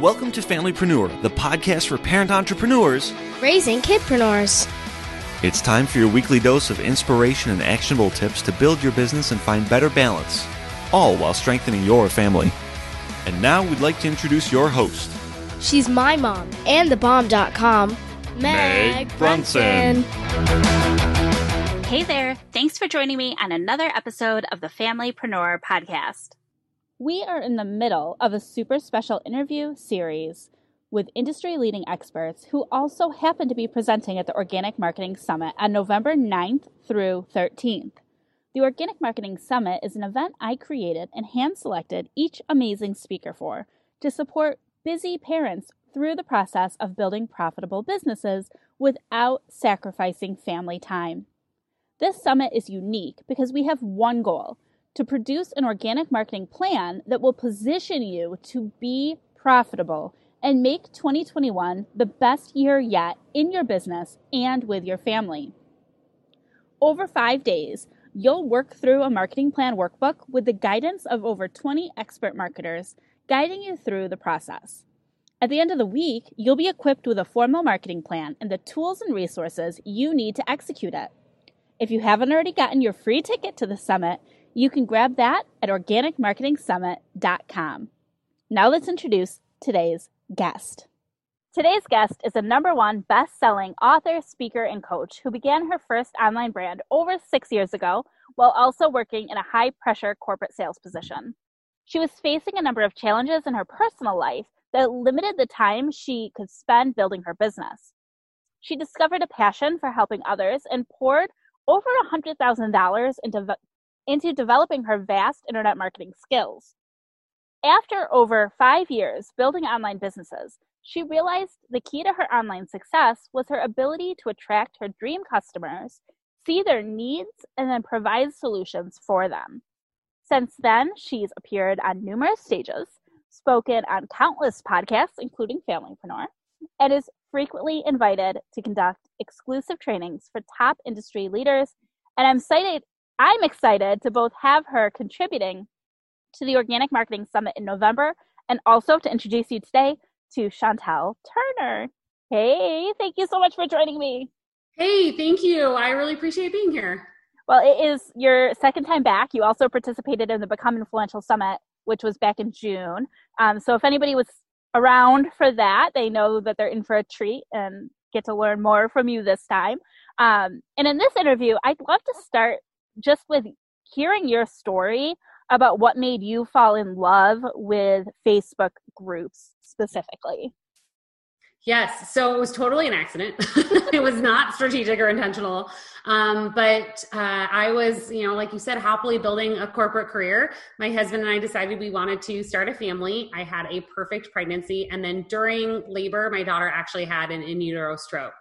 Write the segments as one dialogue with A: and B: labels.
A: Welcome to Familypreneur, the podcast for parent entrepreneurs
B: raising kidpreneurs.
A: It's time for your weekly dose of inspiration and actionable tips to build your business and find better balance, all while strengthening your family. And now we'd like to introduce your host.
B: She's my mom and thebomb.com,
A: Meg Brunson.
C: Hey there. Thanks for joining me on another episode of the Familypreneur podcast. We are in the middle of a super special interview series with industry leading experts who also happen to be presenting at the Organic Marketing Summit on November 9th through 13th. The Organic Marketing Summit is an event I created and hand selected each amazing speaker for to support busy parents through the process of building profitable businesses without sacrificing family time. This summit is unique because we have one goal to produce an organic marketing plan that will position you to be profitable and make 2021 the best year yet in your business and with your family. Over five days, you'll work through a marketing plan workbook with the guidance of over 20 expert marketers guiding you through the process. At the end of the week, you'll be equipped with a formal marketing plan and the tools and resources you need to execute it. If you haven't already gotten your free ticket to the summit, you can grab that at organicmarketingsummit.com. Now let's introduce today's guest. Today's guest is a number one best selling author, speaker, and coach who began her first online brand over six years ago while also working in a high pressure corporate sales position. She was facing a number of challenges in her personal life that limited the time she could spend building her business. She discovered a passion for helping others and poured over $100,000 into into developing her vast internet marketing skills. After over five years building online businesses, she realized the key to her online success was her ability to attract her dream customers, see their needs, and then provide solutions for them. Since then, she's appeared on numerous stages, spoken on countless podcasts, including Familypreneur, and is frequently invited to conduct exclusive trainings for top industry leaders. And I'm excited, I'm excited to both have her contributing to the Organic Marketing Summit in November and also to introduce you today to Chantel Turner. Hey, thank you so much for joining me.
D: Hey, thank you. I really appreciate being here.
C: Well, it is your second time back. You also participated in the Become Influential Summit, which was back in June. Um, so if anybody was around for that, they know that they're in for a treat and get to learn more from you this time. Um, and in this interview, I'd love to start just with hearing your story about what made you fall in love with Facebook groups specifically.
D: Yes, so it was totally an accident. it was not strategic or intentional. Um, but uh, I was, you know, like you said, happily building a corporate career. My husband and I decided we wanted to start a family. I had a perfect pregnancy. And then during labor, my daughter actually had an in utero stroke.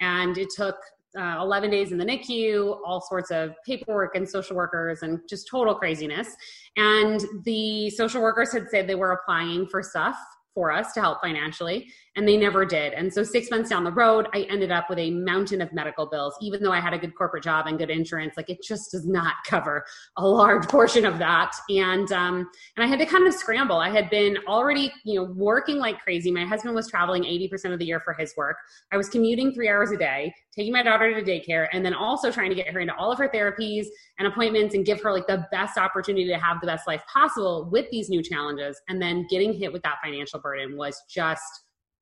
D: And it took uh, 11 days in the NICU, all sorts of paperwork and social workers, and just total craziness. And the social workers had said they were applying for stuff for us to help financially and they never did. And so six months down the road i ended up with a mountain of medical bills even though i had a good corporate job and good insurance like it just does not cover a large portion of that. And um, and i had to kind of scramble. I had been already you know working like crazy. My husband was traveling 80% of the year for his work. I was commuting three hours a day taking my daughter to daycare and then also trying to get her into all of her therapies and appointments and give her like the best opportunity to have the best life possible with these new challenges and then getting hit with that financial burden was just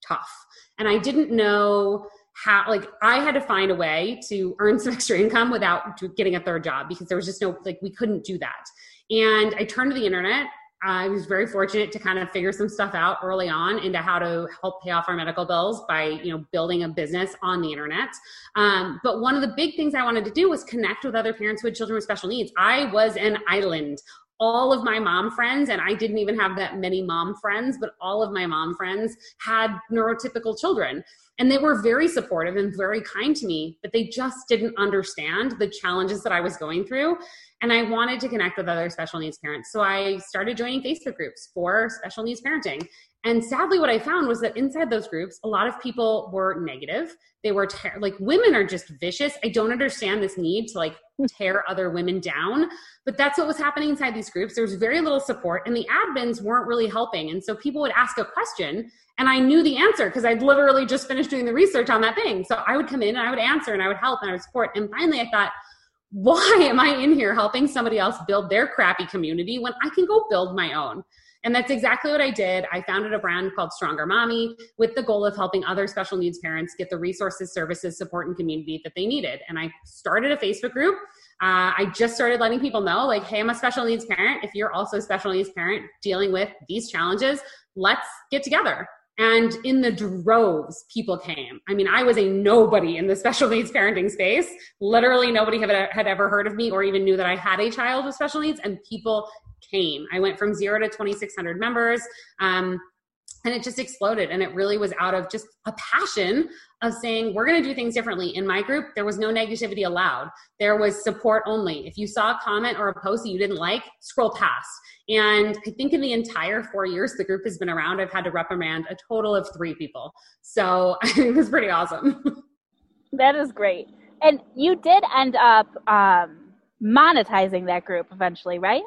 D: tough. And I didn't know how, like, I had to find a way to earn some extra income without getting a third job because there was just no, like, we couldn't do that. And I turned to the internet. I was very fortunate to kind of figure some stuff out early on into how to help pay off our medical bills by, you know, building a business on the internet. Um, but one of the big things I wanted to do was connect with other parents who had children with special needs. I was an island all of my mom friends, and I didn't even have that many mom friends, but all of my mom friends had neurotypical children. And they were very supportive and very kind to me, but they just didn't understand the challenges that I was going through. And I wanted to connect with other special needs parents. So I started joining Facebook groups for special needs parenting. And sadly, what I found was that inside those groups, a lot of people were negative. They were ter- like, women are just vicious. I don't understand this need to like hmm. tear other women down. But that's what was happening inside these groups. There was very little support, and the admins weren't really helping. And so people would ask a question, and I knew the answer because I'd literally just finished doing the research on that thing. So I would come in and I would answer and I would help and I would support. And finally, I thought, why am I in here helping somebody else build their crappy community when I can go build my own? And that's exactly what I did. I founded a brand called Stronger Mommy with the goal of helping other special needs parents get the resources, services, support, and community that they needed. And I started a Facebook group. Uh, I just started letting people know, like, hey, I'm a special needs parent. If you're also a special needs parent dealing with these challenges, let's get together. And in the droves, people came. I mean, I was a nobody in the special needs parenting space. Literally, nobody had, ever heard of me or even knew that I had a child with special needs, and people came. I went from zero to 2,600 members. Um, and it just exploded. And it really was out of just a passion of saying, we're going to do things differently. In my group, there was no negativity allowed. There was support only. If you saw a comment or a post that you didn't like, scroll past. And I think in the entire four years the group has been around, I've had to reprimand a total of three people. So it was pretty awesome.
C: that is great. And you did end up um, monetizing that group eventually, right?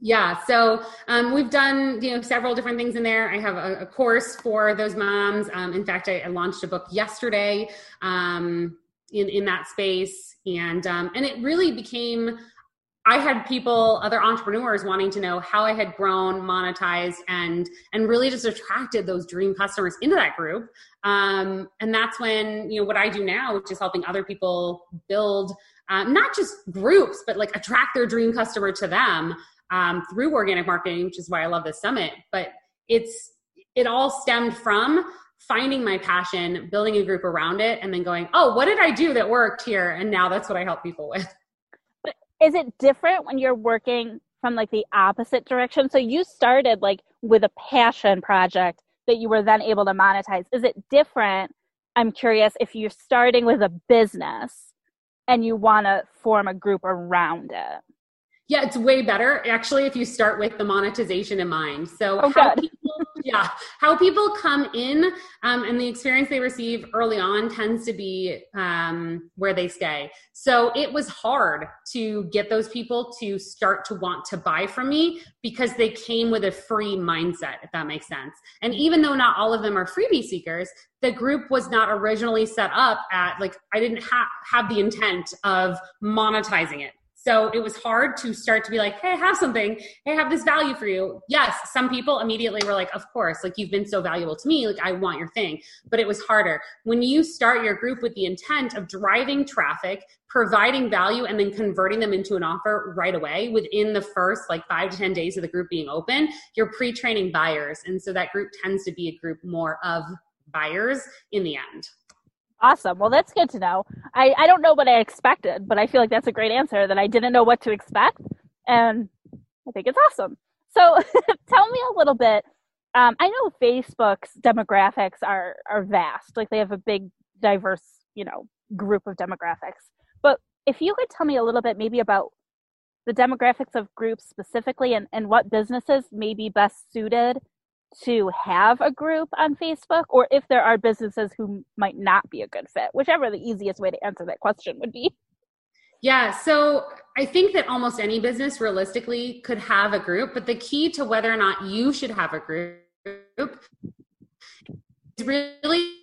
D: Yeah, so um, we've done you know several different things in there. I have a, a course for those moms. Um, in fact, I, I, launched a book yesterday um, in in that space, and um, and it really became. I had people, other entrepreneurs, wanting to know how I had grown, monetized, and and really just attracted those dream customers into that group. Um, and that's when you know what I do now, which is helping other people build um, not just groups, but like attract their dream customer to them um, through organic marketing, which is why I love this summit. But it's it all stemmed from finding my passion, building a group around it, and then going, oh, what did I do that worked here? And now that's what I help people with.
C: But is it different when you're working from like the opposite direction? So you started like with a passion project that you were then able to monetize. Is it different? I'm curious if you're starting with a business and you want to form a group around it.
D: Yeah, it's way better actually if you start with the monetization in mind. So oh, how people, yeah, how people come in um, and the experience they receive early on tends to be um, where they stay. So it was hard to get those people to start to want to buy from me because they came with a free mindset, if that makes sense. And even though not all of them are freebie seekers, the group was not originally set up at like I didn't ha- have the intent of monetizing it so it was hard to start to be like, hey, I have something. Hey, I have this value for you. Yes, some people immediately were like, of course, like you've been so valuable to me. Like I want your thing. But it was harder. When you start your group with the intent of driving traffic, providing value, and then converting them into an offer right away within the first like five to 10 days of the group being open, you're pre training buyers. And so that group tends to be a group more of buyers in the end.
C: Awesome. Well, that's good to know. I, I don't know what I expected, but I feel like that's a great answer that I didn't know what to expect. And I think it's awesome. So tell me a little bit. Um, I know Facebook's demographics are, are vast. Like they have a big, diverse, you know, group of demographics. But if you could tell me a little bit maybe about the demographics of groups specifically and, and what businesses may be best suited to have a group on Facebook or if there are businesses who might not be a good fit, whichever the easiest way to answer that question would be.
D: Yeah, so I think that almost any business realistically could have a group, but the key to whether or not you should have a group is really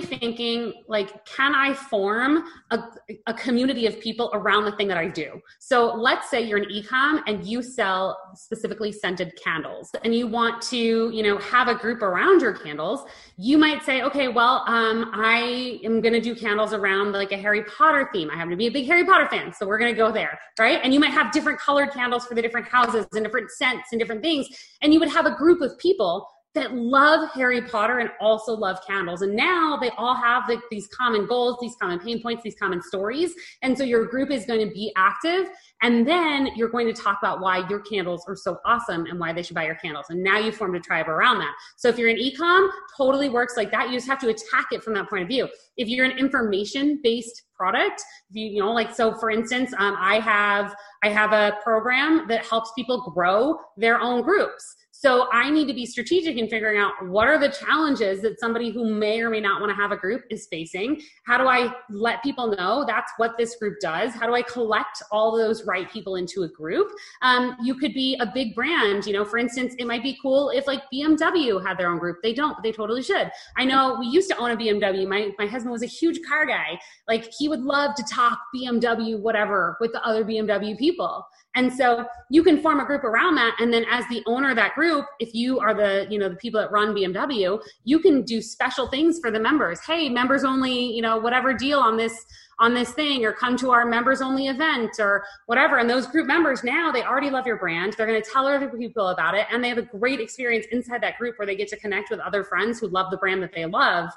D: thinking like can i form a, a community of people around the thing that i do? So let's say you're an ecom and you sell specifically scented candles and you want to you know have a group around your candles you might say okay well um, i am going to do candles around like a harry potter theme. I happen to be a big harry potter fan so we're going to go there right? And you might have different colored candles for the different houses and different scents and different things and you would have a group of people that love Harry Potter and also love candles. And now they all have like these common goals, these common pain points, these common stories. And so your group is going to be active. And then you're going to talk about why your candles are so awesome and why they should buy your candles. And now you formed a tribe around that. So if you're in ecom, totally works like that. You just have to attack it from that point of view. If you're an information based product, you, you know, like so for instance, um, I have I have a program that helps people grow their own groups. So I need to be strategic in figuring out what are the challenges that somebody who may or may not want to have a group is facing. How do I let people know that's what this group does? How do I collect all those right people into a group? Um, you could be a big brand, you know, for instance, it might be cool if like BMW had their own group. They don't, but they totally should. I know we used to own a BMW. My, my husband was a huge car guy. Like he would love to talk BMW, whatever, with the other BMW people. And so you can form a group around that. And then as the owner of that group, if you are the, you know, the people that run BMW, you can do special things for the members. Hey, members only, you know, whatever deal on this, on this thing or come to our members only event or whatever. And those group members now, they already love your brand. They're going to tell other people about it. And they have a great experience inside that group where they get to connect with other friends who love the brand that they love.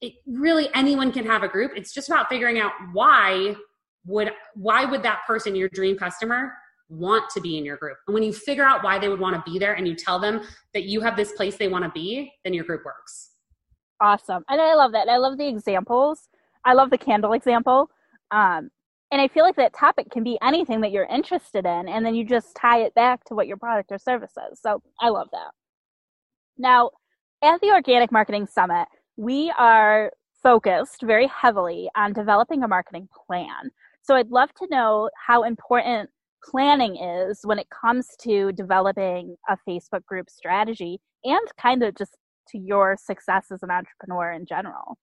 D: It really anyone can have a group. It's just about figuring out why would why would that person your dream customer want to be in your group? And when you figure out why they would want to be there and you tell them that you have this place they want to be then your group works.
C: Awesome. And i love that. I love the examples. I love the candle example. Um, and i feel like that topic can be anything that you're interested in and then you just tie it back to what your product or service is. So i love that. Now at the organic marketing summit we are focused very heavily on developing a marketing plan so I'd love to know how important planning is when it comes to developing a Facebook group strategy and kind of just to your success as an entrepreneur in general.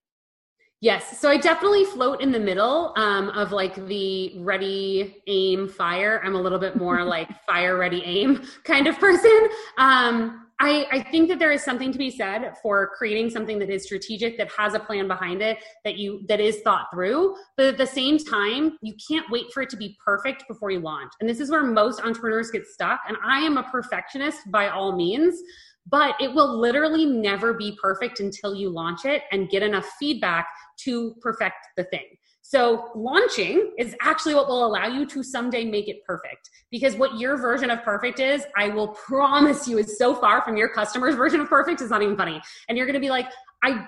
D: Yes, so I definitely float in the middle um, of like the ready, aim, fire. I'm a little bit more like fire, ready, aim kind of person. Um, I, I think that there is something to be said for creating something that is strategic, that has a plan behind it, that you that is thought through. But at the same time, you can't wait for it to be perfect before you launch. And this is where most entrepreneurs get stuck. And I am a perfectionist by all means, but it will literally never be perfect until you launch it and get enough feedback to perfect the thing. So launching is actually what will allow you to someday make it perfect. Because what your version of perfect is, I will promise you is so far from your customer's version of perfect, it's not even funny. And you're gonna be like, I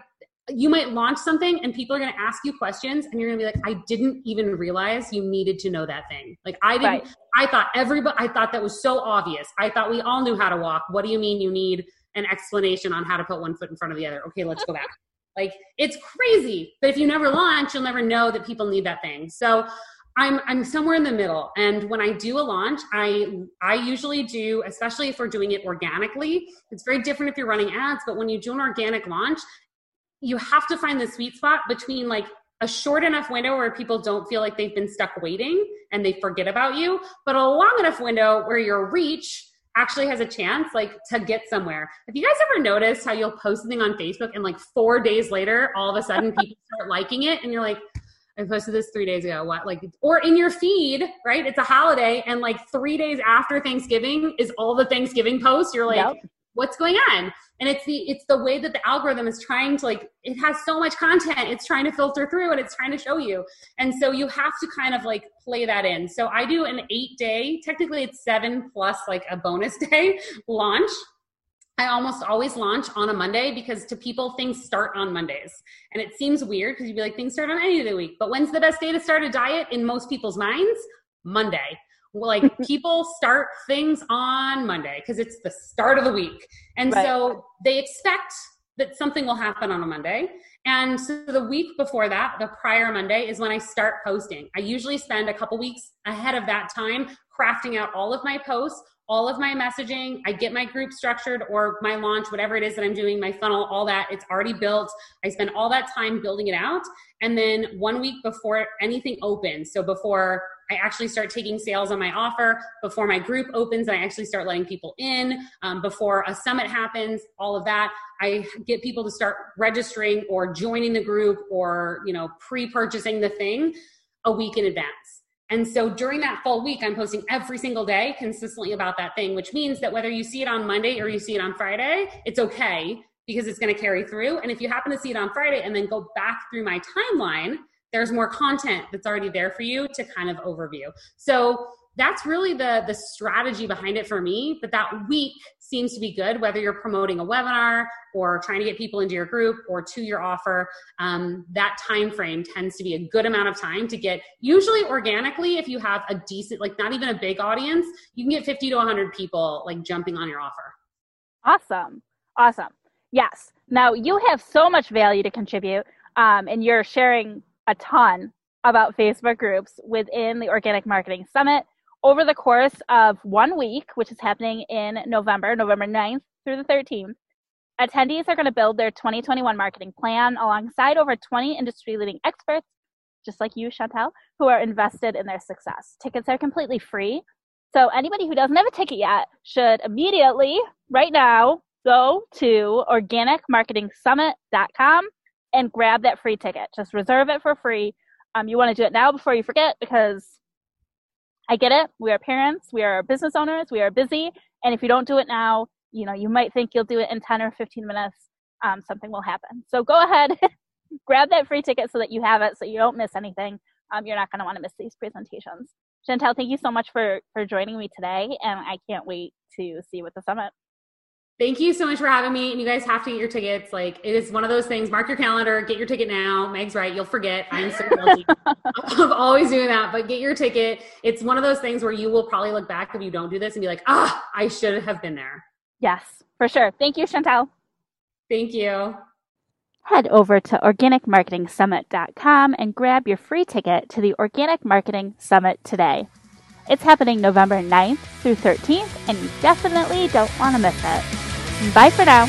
D: you might launch something and people are going to ask you questions and you're going to be like i didn't even realize you needed to know that thing like i didn't right. i thought everybody i thought that was so obvious i thought we all knew how to walk what do you mean you need an explanation on how to put one foot in front of the other okay let's go back like it's crazy. But if you never launch, you'll never know that people need that thing. So I'm I'm somewhere in the middle. And when I do a launch, I I usually do, especially if we're doing it organically. It's very different if you're running ads, but when you do an organic launch, you have to find the sweet spot between like a short enough window where people don't feel like they've been stuck waiting and they forget about you, but a long enough window where your reach actually has a chance like to get somewhere. Have you guys ever noticed how you'll post something on Facebook and like four days later, all of a sudden people start liking it and you're like, I posted this three days ago. What like or in your feed, right? It's a holiday, and like three days after Thanksgiving is all the Thanksgiving posts. You're like, yep. What's going on? And it's the it's the way that the algorithm is trying to like it has so much content, it's trying to filter through and it's trying to show you. And so you have to kind of like play that in. So I do an eight day, technically it's seven plus like a bonus day launch. I almost always launch on a Monday because to people, things start on Mondays. And it seems weird because you'd be like, things start on any of the week. But when's the best day to start a diet in most people's minds? Monday. Like people start things on Monday because it's the start of the week. And right. so they expect that something will happen on a Monday. And so the week before that, the prior Monday, is when I start posting. I usually spend a couple weeks ahead of that time crafting out all of my posts, all of my messaging. I get my group structured or my launch, whatever it is that I'm doing, my funnel, all that. It's already built. I spend all that time building it out. And then one week before anything opens, so before I actually start taking sales on my offer, before my group opens, and I actually start letting people in, um, before a summit happens, all of that, I get people to start registering or joining the group or, you know, pre-purchasing the thing a week in advance. And so during that full week, I'm posting every single day consistently about that thing, which means that whether you see it on Monday or you see it on Friday, it's okay because it's going to carry through. And if you happen to see it on Friday and then go back through my timeline, there's more content that's already there for you to kind of overview. So that's really the the strategy behind it for me but that week seems to be good whether you're promoting a webinar or trying to get people into your group or to your offer um, that time frame tends to be a good amount of time to get usually organically if you have a decent like not even a big audience you can get 50 to 100 people like jumping on your offer.
C: Awesome. Awesome. Yes. Now you have so much value to contribute um, and you're sharing a ton about facebook groups within the organic marketing summit over the course of one week, which is happening in November, November 9th through the 13th, attendees are going to build their 2021 marketing plan alongside over 20 industry leading experts, just like you, Chantel, who are invested in their success. Tickets are completely free. So anybody who doesn't have a ticket yet should immediately, right now, go to organicmarketingsummit.com and grab that free ticket. Just reserve it for free. Um, you want to do it now before you forget because I get it. We are parents, we are business owners, we are busy. And if you don't do it now, you know, you might think you'll do it in 10 or 15 minutes. Um, something will happen. So go ahead, grab that free ticket so that you have it so you don't miss anything. Um, you're not going to want to miss these presentations. Chantel, thank you so much for, for joining me today. And I can't wait to see you at the summit.
D: Thank you so much for having me. And you guys have to get your tickets. Like it is one of those things. Mark your calendar, get your ticket now. Meg's right. You'll forget. I'm so guilty of always doing that. But get your ticket. It's one of those things where you will probably look back if you don't do this and be like, ah, I should have been there.
C: Yes, for sure. Thank you, Chantel.
D: Thank you.
C: Head over to organicmarketingsummit.com and grab your free ticket to the Organic Marketing Summit today. It's happening November 9th through 13th, and you definitely don't want to miss it. Bye for now.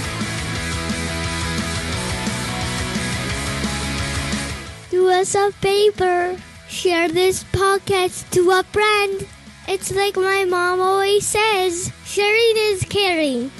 B: Do us a favor. Share this podcast to a friend. It's like my mom always says sharing is caring.